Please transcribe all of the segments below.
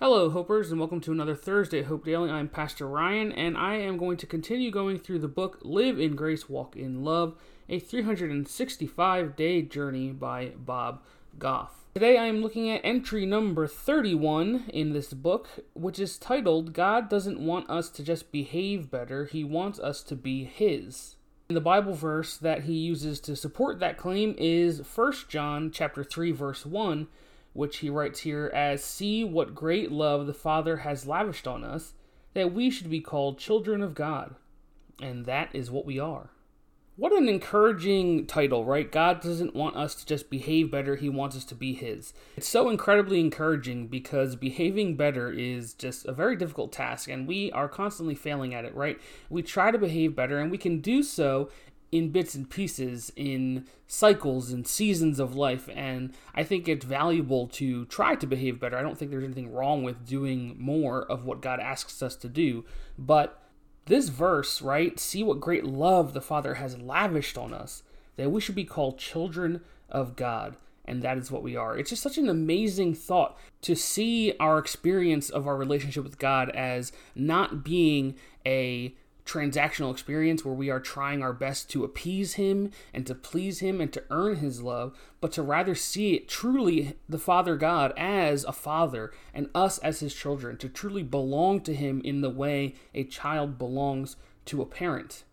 Hello, Hopers, and welcome to another Thursday Hope Daily. I'm Pastor Ryan, and I am going to continue going through the book Live in Grace, Walk in Love, a 365 day journey by Bob Goff. Today I am looking at entry number 31 in this book, which is titled God Doesn't Want Us to Just Behave Better, He Wants Us to Be His. And the Bible verse that he uses to support that claim is 1 John chapter 3 verse 1 which he writes here as See what great love the Father has lavished on us, that we should be called children of God. And that is what we are. What an encouraging title, right? God doesn't want us to just behave better, He wants us to be His. It's so incredibly encouraging because behaving better is just a very difficult task, and we are constantly failing at it, right? We try to behave better, and we can do so in bits and pieces in cycles and seasons of life and i think it's valuable to try to behave better i don't think there's anything wrong with doing more of what god asks us to do but this verse right see what great love the father has lavished on us that we should be called children of god and that is what we are. It's just such an amazing thought to see our experience of our relationship with God as not being a transactional experience where we are trying our best to appease him and to please him and to earn his love, but to rather see it truly the Father God as a father and us as his children, to truly belong to him in the way a child belongs to a parent.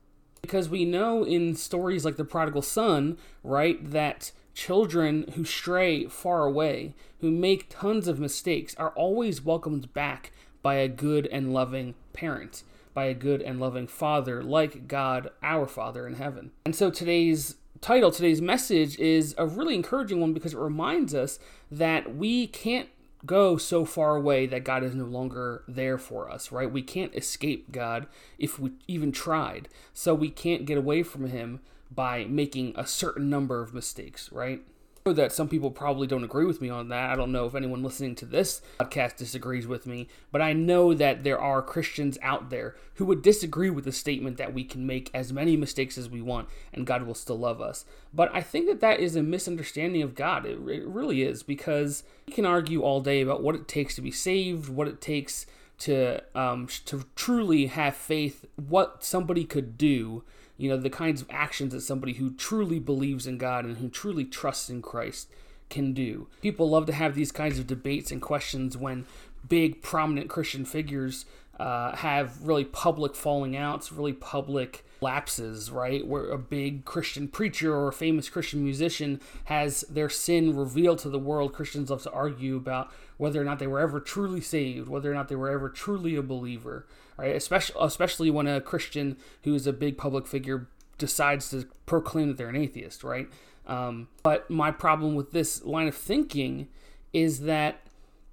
Because we know in stories like the prodigal son, right, that children who stray far away, who make tons of mistakes, are always welcomed back by a good and loving parent by a good and loving Father like God, our Father in heaven. And so today's title, today's message is a really encouraging one because it reminds us that we can't go so far away that God is no longer there for us, right? We can't escape God if we even tried. So we can't get away from Him by making a certain number of mistakes, right? That some people probably don't agree with me on that. I don't know if anyone listening to this podcast disagrees with me, but I know that there are Christians out there who would disagree with the statement that we can make as many mistakes as we want and God will still love us. But I think that that is a misunderstanding of God. It, it really is because we can argue all day about what it takes to be saved, what it takes to um, to truly have faith, what somebody could do you know, the kinds of actions that somebody who truly believes in God and who truly trusts in Christ can do. People love to have these kinds of debates and questions when big, prominent Christian figures uh, have really public falling outs, really public lapses, right? Where a big Christian preacher or a famous Christian musician has their sin revealed to the world. Christians love to argue about whether or not they were ever truly saved, whether or not they were ever truly a believer, right? Especially, especially when a Christian who is a big public figure decides to proclaim that they're an atheist, right? Um, but my problem with this line of thinking is that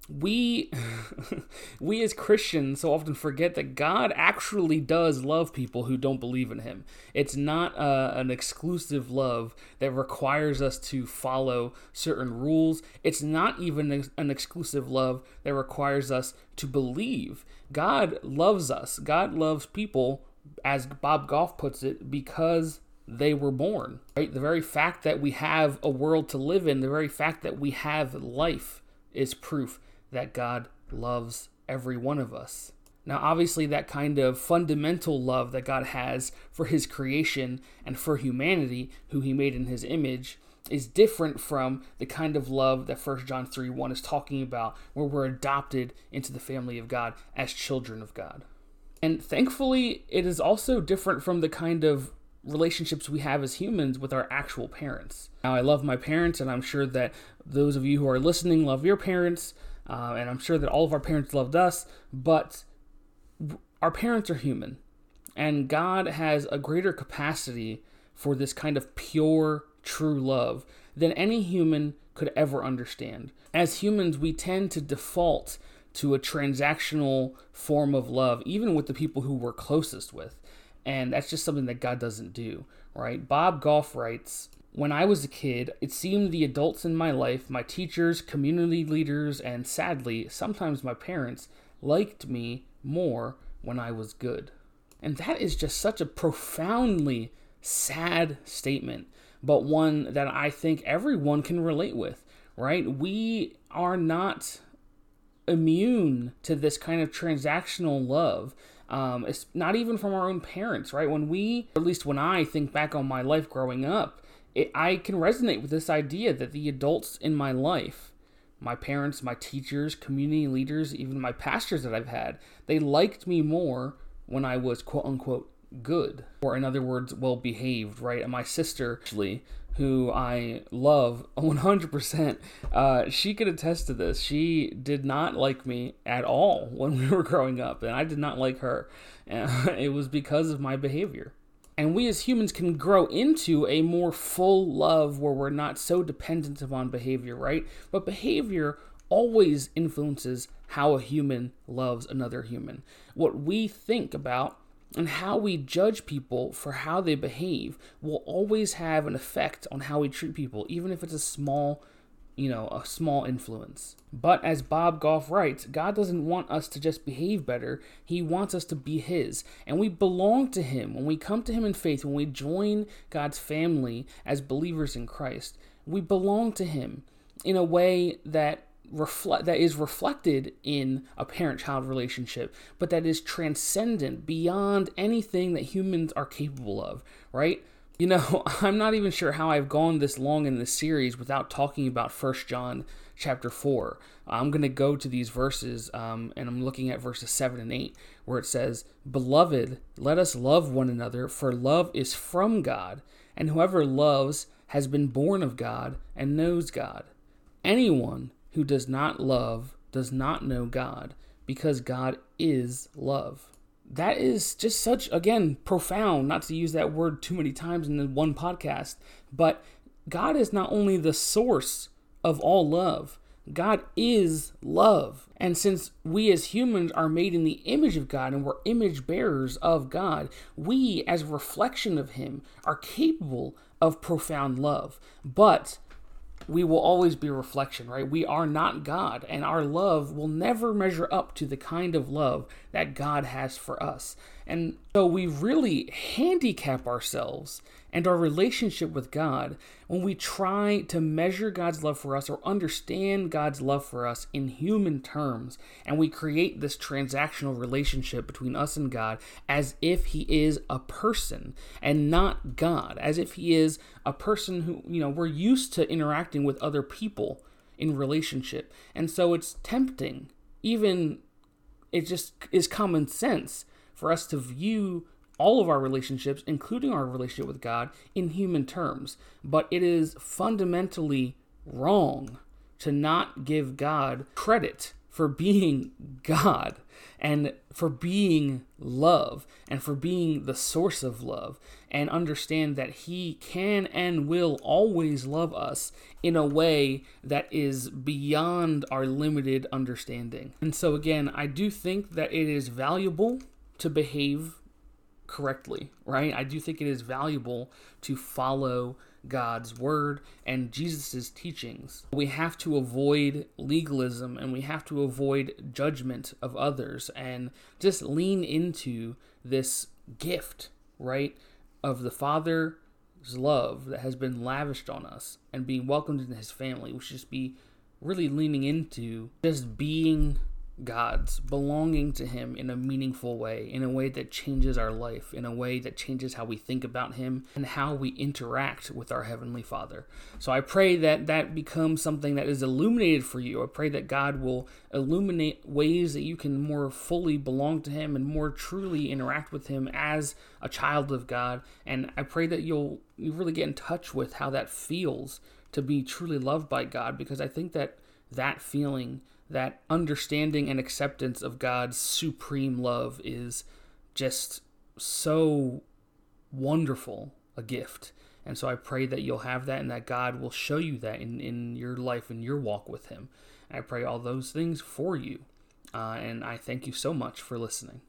we we as Christians so often forget that God actually does love people who don't believe in him. It's not uh, an exclusive love that requires us to follow certain rules. It's not even an exclusive love that requires us to believe. God loves us. God loves people as Bob Goff puts it because they were born. Right? The very fact that we have a world to live in, the very fact that we have life is proof that God loves every one of us. Now, obviously, that kind of fundamental love that God has for His creation and for humanity, who He made in His image, is different from the kind of love that 1 John 3 1 is talking about, where we're adopted into the family of God as children of God. And thankfully, it is also different from the kind of relationships we have as humans with our actual parents. Now, I love my parents, and I'm sure that those of you who are listening love your parents. Uh, and I'm sure that all of our parents loved us, but our parents are human. And God has a greater capacity for this kind of pure, true love than any human could ever understand. As humans, we tend to default to a transactional form of love, even with the people who we're closest with. And that's just something that God doesn't do, right? Bob Goff writes when I was a kid, it seemed the adults in my life, my teachers, community leaders, and sadly, sometimes my parents, liked me more when I was good. And that is just such a profoundly sad statement, but one that I think everyone can relate with, right? We are not immune to this kind of transactional love. Um, it's not even from our own parents, right? When we, at least when I think back on my life growing up, it, I can resonate with this idea that the adults in my life, my parents, my teachers, community leaders, even my pastors that I've had, they liked me more when I was quote unquote good, or in other words, well behaved, right? And my sister, actually, who I love 100%, uh, she could attest to this. She did not like me at all when we were growing up, and I did not like her. And it was because of my behavior. And we as humans can grow into a more full love where we're not so dependent upon behavior, right? But behavior always influences how a human loves another human. What we think about and how we judge people for how they behave will always have an effect on how we treat people, even if it's a small, you know, a small influence. But as Bob Goff writes, God doesn't want us to just behave better, He wants us to be His. And we belong to Him. When we come to Him in faith, when we join God's family as believers in Christ, we belong to Him in a way that reflect that is reflected in a parent-child relationship but that is transcendent beyond anything that humans are capable of right you know i'm not even sure how i've gone this long in this series without talking about first john chapter 4 i'm going to go to these verses um, and i'm looking at verses 7 and 8 where it says beloved let us love one another for love is from god and whoever loves has been born of god and knows god anyone who does not love does not know God, because God is love. That is just such, again, profound, not to use that word too many times in one podcast, but God is not only the source of all love, God is love. And since we as humans are made in the image of God and we're image bearers of God, we as a reflection of Him are capable of profound love. But we will always be a reflection, right? We are not God, and our love will never measure up to the kind of love that God has for us. And so we really handicap ourselves and our relationship with God when we try to measure God's love for us or understand God's love for us in human terms. And we create this transactional relationship between us and God as if He is a person and not God, as if He is a person who, you know, we're used to interacting with other people in relationship. And so it's tempting, even it just is common sense for us to view all of our relationships, including our relationship with God, in human terms. But it is fundamentally wrong to not give God credit for being God and for being love and for being the source of love and understand that He can and will always love us in a way that is beyond our limited understanding. And so, again, I do think that it is valuable to behave correctly, right? I do think it is valuable to follow God's word and Jesus' teachings. We have to avoid legalism and we have to avoid judgment of others and just lean into this gift, right, of the Father's love that has been lavished on us and being welcomed into his family. We should just be really leaning into just being God's, belonging to Him in a meaningful way, in a way that changes our life, in a way that changes how we think about Him and how we interact with our Heavenly Father. So I pray that that becomes something that is illuminated for you. I pray that God will illuminate ways that you can more fully belong to Him and more truly interact with Him as a child of God. And I pray that you'll you really get in touch with how that feels to be truly loved by God because I think that that feeling that understanding and acceptance of God's supreme love is just so wonderful a gift. And so I pray that you'll have that and that God will show you that in, in your life and your walk with Him. And I pray all those things for you. Uh, and I thank you so much for listening.